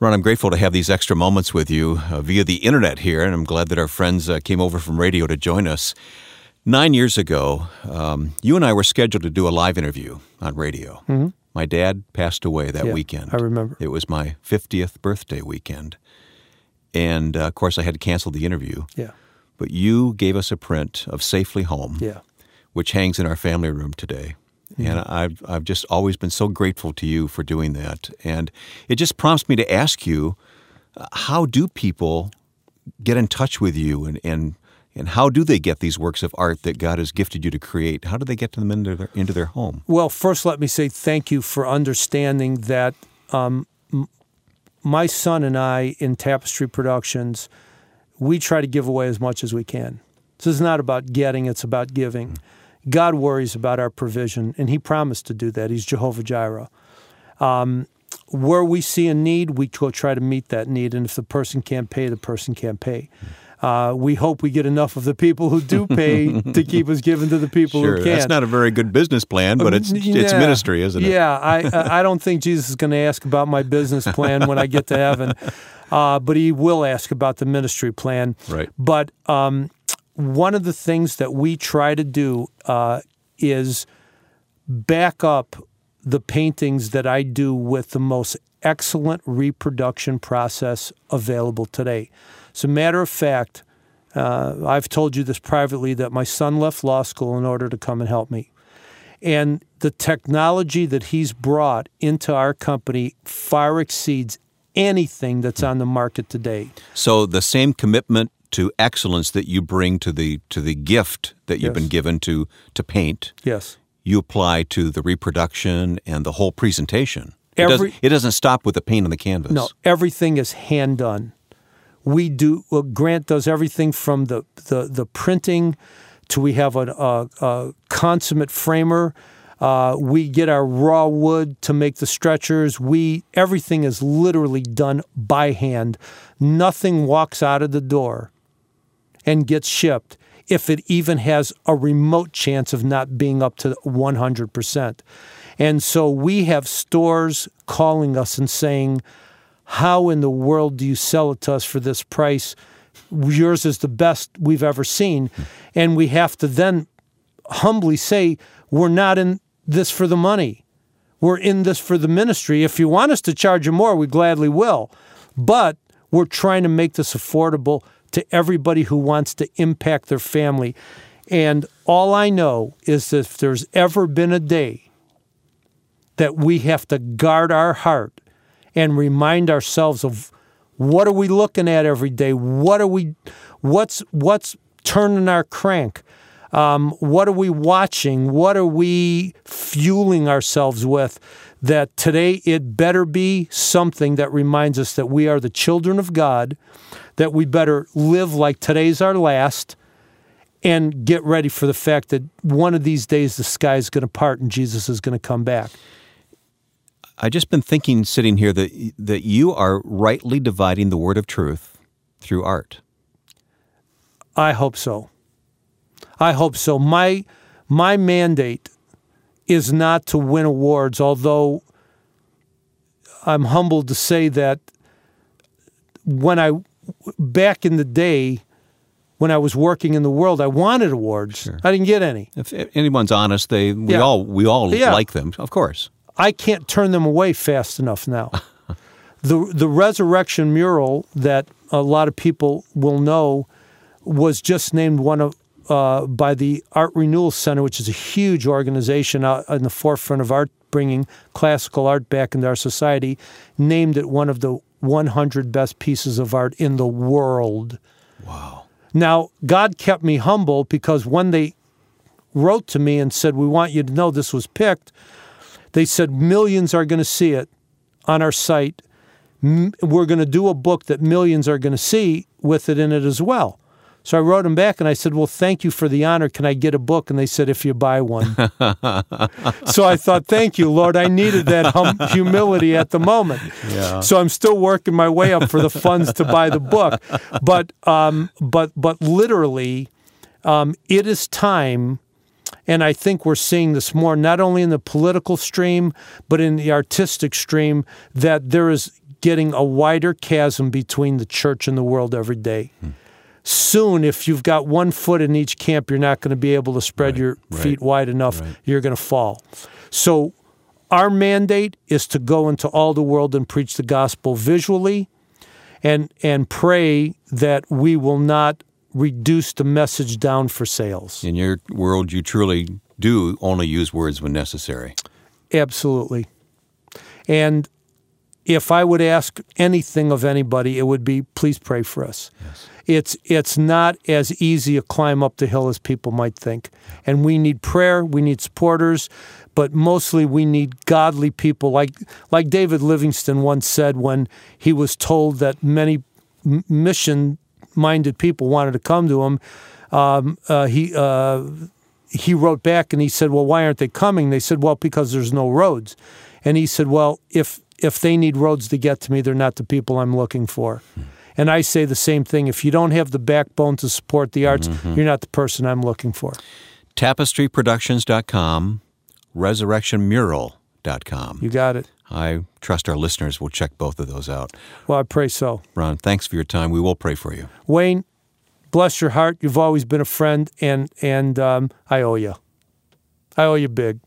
Ron, I'm grateful to have these extra moments with you uh, via the internet here, and I'm glad that our friends uh, came over from radio to join us. Nine years ago, um, you and I were scheduled to do a live interview on radio. Mm-hmm. My dad passed away that Yeah, weekend. I remember. It was my 50th birthday weekend. And uh, of course, I had to cancel the interview. Yeah. But you gave us a print of Safely Home, Yeah. which hangs in our family room today. And I've, I've just always been so grateful to you for doing that. And it just prompts me to ask you uh, how do people get in touch with you and, and, and how do they get these works of art that God has gifted you to create? How do they get them into their, into their home? Well, first, let me say thank you for understanding that um, my son and I in Tapestry Productions, we try to give away as much as we can. This is not about getting, it's about giving. God worries about our provision, and He promised to do that. He's Jehovah Jireh. Um, where we see a need, we go try to meet that need, and if the person can't pay, the person can't pay. Uh, we hope we get enough of the people who do pay to keep us giving to the people Sure, who can't. that's not a very good business plan, but it's, it's ministry, isn't it? Yeah, I I I don't think Jesus is going to ask about my business plan when I get to heaven, uh, but he will ask about the ministry plan. Right. But um, one of the things that we try to do uh, is back up the paintings that I do with the most excellent reproduction process available today. As a matter of fact, uh, I've told you this privately that my son left law school in order to come and help me. And the technology that he's brought into our company far exceeds anything that's on the market today. So the same commitment to excellence that you bring to the to the gift that you've Yes. been given to to paint, Yes. you apply to the reproduction and the whole presentation. It, Every- doesn't, it doesn't stop with the paint on the canvas. No, everything is hand done. We do. Well, Grant does everything from the the, the printing to we have a, a, a consummate framer. Uh, we get our raw wood to make the stretchers. We everything is literally done by hand. Nothing walks out of the door and gets shipped if it even has a remote chance of not being up to 100%. And so we have stores calling us and saying, How in the world do you sell it to us for this price? Yours is the best we've ever seen. And we have to then humbly say, We're not in this for the money. We're in this for the ministry. If you want us to charge you more, we gladly will. But we're trying to make this affordable to everybody who wants to impact their family. And all I know is that if there's ever been a day that we have to guard our heart and remind ourselves of what are we looking at every day? What are we what's what's turning our crank? Um, what are we watching? What are we fueling ourselves with? That today it better be something that reminds us that we are the children of God, that we better live like today's our last, and get ready for the fact that one of these days the sky is going to part and Jesus is going to come back. I just been thinking, sitting here, that that you are rightly dividing the word of truth through art. I hope so. I hope so. My my mandate is not to win awards, although I'm humbled to say that when I back in the day when I was working in the world, I wanted awards. I didn't get any. If anyone's honest, they we Yeah. all we all Yeah. like them, of course. I can't turn them away fast enough now. the the resurrection mural that a lot of people will know was just named one of uh, by the Art Renewal Center, which is a huge organization out in the forefront of art, bringing classical art back into our society. Named it one of the 100 best pieces of art in the world. Wow. Now, God kept me humble because when they wrote to me and said, We want you to know this was picked, they said, Millions are going to see it on our site. M- We're going to do a book that millions are going to see with it in it as well. So I wrote them back and I said, Well, thank you for the honor. Can I get a book? And they said, If you buy one. so I thought, Thank you, Lord. I needed that hum- humility at the moment. Yeah. So I'm still working my way up for the funds to buy the book. But, um, but, but literally, um, it is time. And I think we're seeing this more, not only in the political stream, but in the artistic stream, that there is getting a wider chasm between the church and the world every day. Hmm. Soon, if you've got one foot in each camp, you're not going to be able to spread Right, your right, feet wide enough. right. You're going to fall. So, our mandate is to go into all the world and preach the gospel visually and and pray that we will not reduce the message down for sales. In your world, you truly do only use words when necessary. Absolutely. And if I would ask anything of anybody, it would be please pray for us. It's it's not as easy a climb up the hill as people might think. And we need prayer, we need supporters, but mostly we need godly people like like David Livingstone once said when he was told that many mission minded people wanted to come to him. Um, uh, he uh, he wrote back and he said, "Well, why aren't they coming?" They said, "Well, because there's no roads." And he said, "Well, if if they need roads to get to me, they're not the people I'm looking for." And I say the same thing. If you don't have the backbone to support the arts, you're not the person I'm looking for. Tapestryproductions.com, resurrectionmural.com. You got it. I trust our listeners will check both of those out. Well, I pray so. Ron, thanks for your time. We will pray for you. Wayne, bless your heart. You've always been a friend, and and um, I owe you. I owe you big.